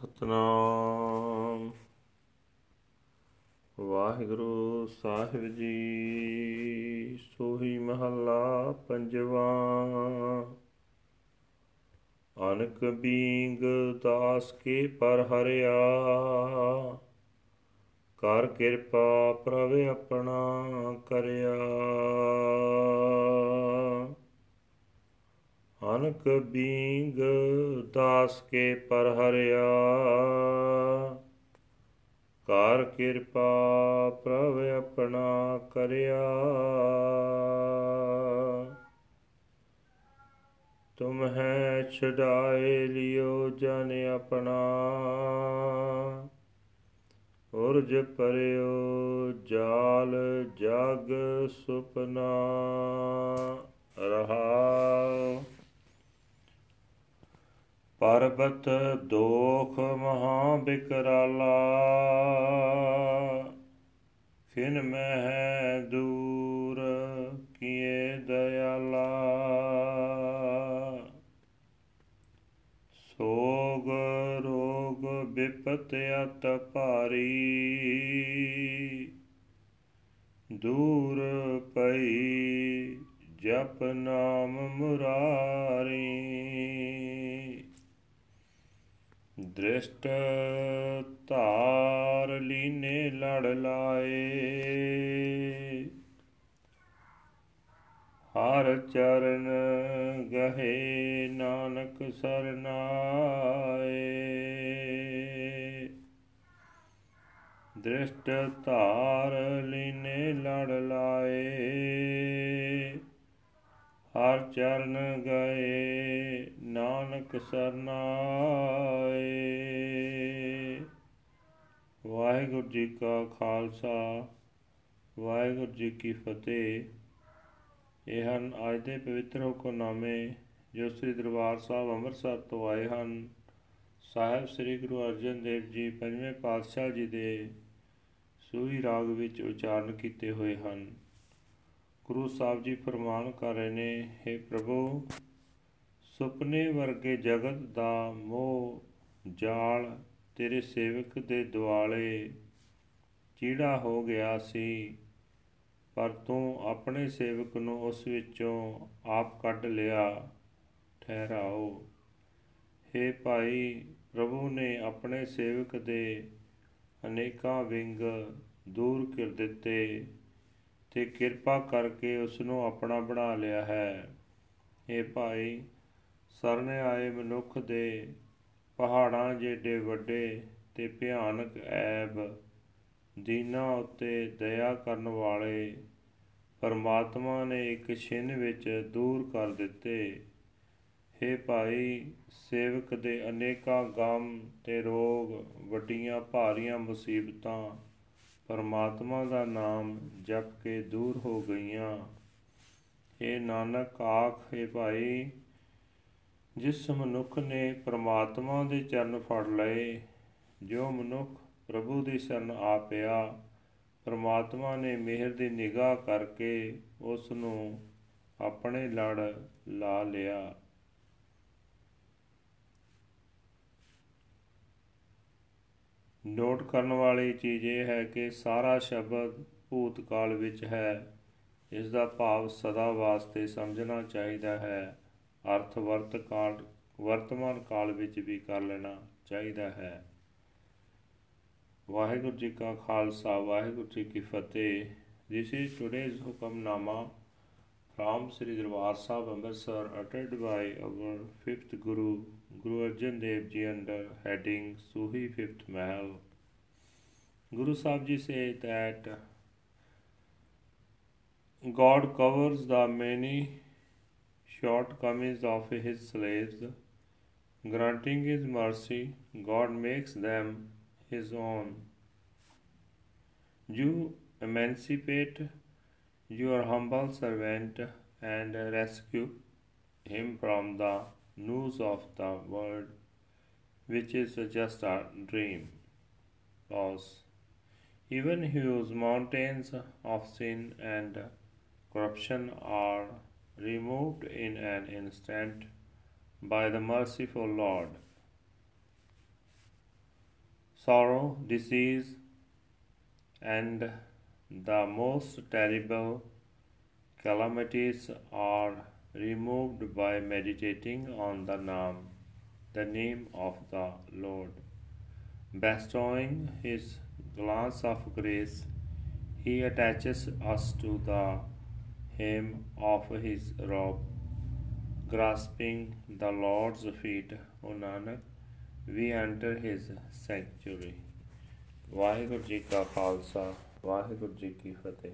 ਸਤਨਾਮ। ਵਾਹਿਗੁਰੂ ਸਾਹਿਬ ਜੀ, ਸੋਹੀ ਮਹੱਲਾ ਪੰਜਵਾ। ਅਨਕ ਬੀਂਗ ਦਾਸ ਕੇ ਪਰ ਹਰਿਆ, ਕਰ ਕਿਰਪਾ ਪ੍ਰਭ ਆਪਣਾ ਕਰਿਆ। ਅਨਕ ਬੀਂਗ ਦਾਸ ਕੇ ਪਰ ਹਰਿਆ। ਕਰ ਕਿਰਪਾ ਪ੍ਰਭ ਆਪਣਾ ਕਰਿਆ। ਤੁਮ ਹੈ ਛਡਾਏ ਲਿਓ ਜਨ ਆਪਣਾ। ਉਰਜ ਪਰਿਓ ਜਾਲ ਜਗ ਸੁਪਨਾ ਰਹਾ ਪਰਬਤ ਦੋਖ ਮਹਾ ਬਿਕਰਾਲਾ, ਖਿਨ ਮਹਿ ਦੂਰ ਕੀਏ ਦਇਆਲਾ। ਸੋਗ ਰੋਗ ਬਿਪਤ ਅਤ ਭਾਰੀ, ਦੂਰ ਪਈ ਜਪ ਨਾਮ ਮੁਰਾਰੀ। ਦ੍ਰਿਸ਼ਟ ਧਾਰ ਲੀਨੇ ਲੜ ਲਾਏ। ਹਰ ਚਰਨ ਗਹੇ ਨਾਨਕ ਸਰਨਾਏ। ਦ੍ਰਿਸ਼ਟ ਧਾਰ ਲੀਨੇ ਲੜ ਲਾਏ। ਹਰ ਚਰਨ ਗਏ, ਨਾਨਕ ਸਰਨਾਏ। ਵਾਹਿਗੁਰੂ ਜੀ ਕਾ ਖਾਲਸਾ, ਵਾਹਿਗੁਰੂ ਜੀ ਕੀ ਫਤਿਹ। ਇਹ ਹਨ ਅੱਜ ਦੇ ਪਵਿੱਤਰ ਹੁਕਮਨਾਮੇ ਜੋ ਸ੍ਰੀ ਦਰਬਾਰ ਸਾਹਿਬ ਅੰਮ੍ਰਿਤਸਰ ਤੋਂ ਆਏ ਹਨ। ਸਾਹਿਬ ਸ੍ਰੀ ਗੁਰੂ ਅਰਜਨ ਦੇਵ ਜੀ ਪੰਜਵੇਂ ਪਾਤਸ਼ਾਹ ਜੀ ਦੇ ਸੂਹੀ ਰਾਗ ਵਿੱਚ ਉਚਾਰਨ ਕੀਤੇ ਹੋਏ ਹਨ। ਗੁਰੂ ਸਾਹਿਬ ਜੀ ਫਰਮਾਨ ਕਰ ਰਹੇ ਨੇ हे ਪ੍ਰਭੂ, ਸੁਪਨੇ ਵਰਗੇ ਜਗਤ ਦਾ ਮੋਹ ਜਾਲ ਤੇਰੇ ਸੇਵਕ ਦੇ ਦੁਆਲੇ ਚੀੜਾ ਹੋ ਗਿਆ ਸੀ, ਪਰ ਤੂੰ ਆਪਣੇ ਸੇਵਕ ਨੂੰ ਉਸ ਵਿੱਚੋਂ ਆਪ ਕੱਢ ਲਿਆ, ਠਹਿਰਾਓ। हे ਭਾਈ, ਪ੍ਰਭੂ ਨੇ ਆਪਣੇ ਸੇਵਕ ਦੇ ਅਨੇਕਾਂ ਵਿੰਗ ਦੂਰ ਕਰ ਦਿੱਤੇ। ਤੇ ਕਿਰਪਾ ਕਰਕੇ ਉਸ ਨੂੰ ਆਪਣਾ ਬਣਾ ਲਿਆ ਹੈ। ਇਹ ਭਾਈ ਸਰਨੇ ਆਏ ਮਨੁੱਖ ਦੇ ਪਹਾੜਾਂ ਜਿਹੇ ਵੱਡੇ ਤੇ ਭਿਆਨਕ ਐਬ, ਦੀਨਾ ਉੱਤੇ ਦਇਆ ਕਰਨ ਵਾਲੇ ਪਰਮਾਤਮਾ ਨੇ ਇੱਕ ਛਿਨ ਵਿੱਚ ਦੂਰ ਕਰ ਦਿੱਤੇ। हे ਭਾਈ, ਸੇਵਕ ਦੇ ਅਨੇਕਾਂ ਗਮ ਤੇ ਰੋਗ, ਵੱਡੀਆਂ ਭਾਰੀਆਂ ਮੁਸੀਬਤਾਂ ਪਰਮਾਤਮਾ ਦਾ ਨਾਮ ਜਪ ਕੇ ਦੂਰ ਹੋ ਗਈਆਂ। ਇਹ ਨਾਨਕ ਆਖੇ ਭਾਈ, ਜਿਸ ਮਨੁੱਖ ਨੇ ਪਰਮਾਤਮਾ ਦੇ ਚਰਨ ਫੜ ਲਏ, ਜੋ ਮਨੁੱਖ ਪ੍ਰਭੂ ਦੀ ਸ਼ਰਨ ਆ ਪਿਆ, ਪਰਮਾਤਮਾ ਨੇ ਮਿਹਰ ਦੀ ਨਿਗਾਹ ਕਰਕੇ ਉਸ ਨੂੰ ਆਪਣੇ ਲੜ ਲਾ ਲਿਆ। ਨੋਟ ਕਰਨ ਵਾਲੀ ਚੀਜ਼ ਇਹ ਹੈ ਕਿ ਸਾਰਾ ਸ਼ਬਦ ਭੂਤਕਾਲ ਵਿੱਚ ਹੈ। ਇਸ ਦਾ ਭਾਵ ਸਦਾ ਵਾਸਤੇ ਸਮਝਣਾ ਚਾਹੀਦਾ ਹੈ। ਅਰਥ ਵਰਤ ਕਾਲ, ਵਰਤਮਾਨ ਕਾਲ ਵਿੱਚ ਵੀ ਕਰ ਲੈਣਾ ਚਾਹੀਦਾ ਹੈ। ਵਾਹਿਗੁਰੂ ਜੀ ਕਾ ਖਾਲਸਾ, ਵਾਹਿਗੁਰੂ ਜੀ ਕੀ ਫਤਿਹ। This is today's Hukamnama from Sri Darbar Sahib Amritsar uttered by our fifth Guru Guru Arjan Dev Ji under heading Suhi Fifth Mahal. Guru Sahib Ji said that God covers the many shortcomings of His slaves, granting His mercy, God makes them His own. You emancipate your humble servant and rescue him from the noose of the world, which is just a dream. Loss. Even whose mountains of sin and corruption are removed in an instant by the merciful Lord. sorrow, disease, and the most terrible calamities are removed by meditating on the name, the name of the Lord. Bestowing his glance of grace, he attaches us to the hem of his robe. Grasping the Lord's feet, O Nanak, we enter his sanctuary. Waheguru ji ਕਾ ਖਾਲਸਾ ਵਾਹਿਗੁਰੂ ਜੀ ਕੀ ਫਤਿਹ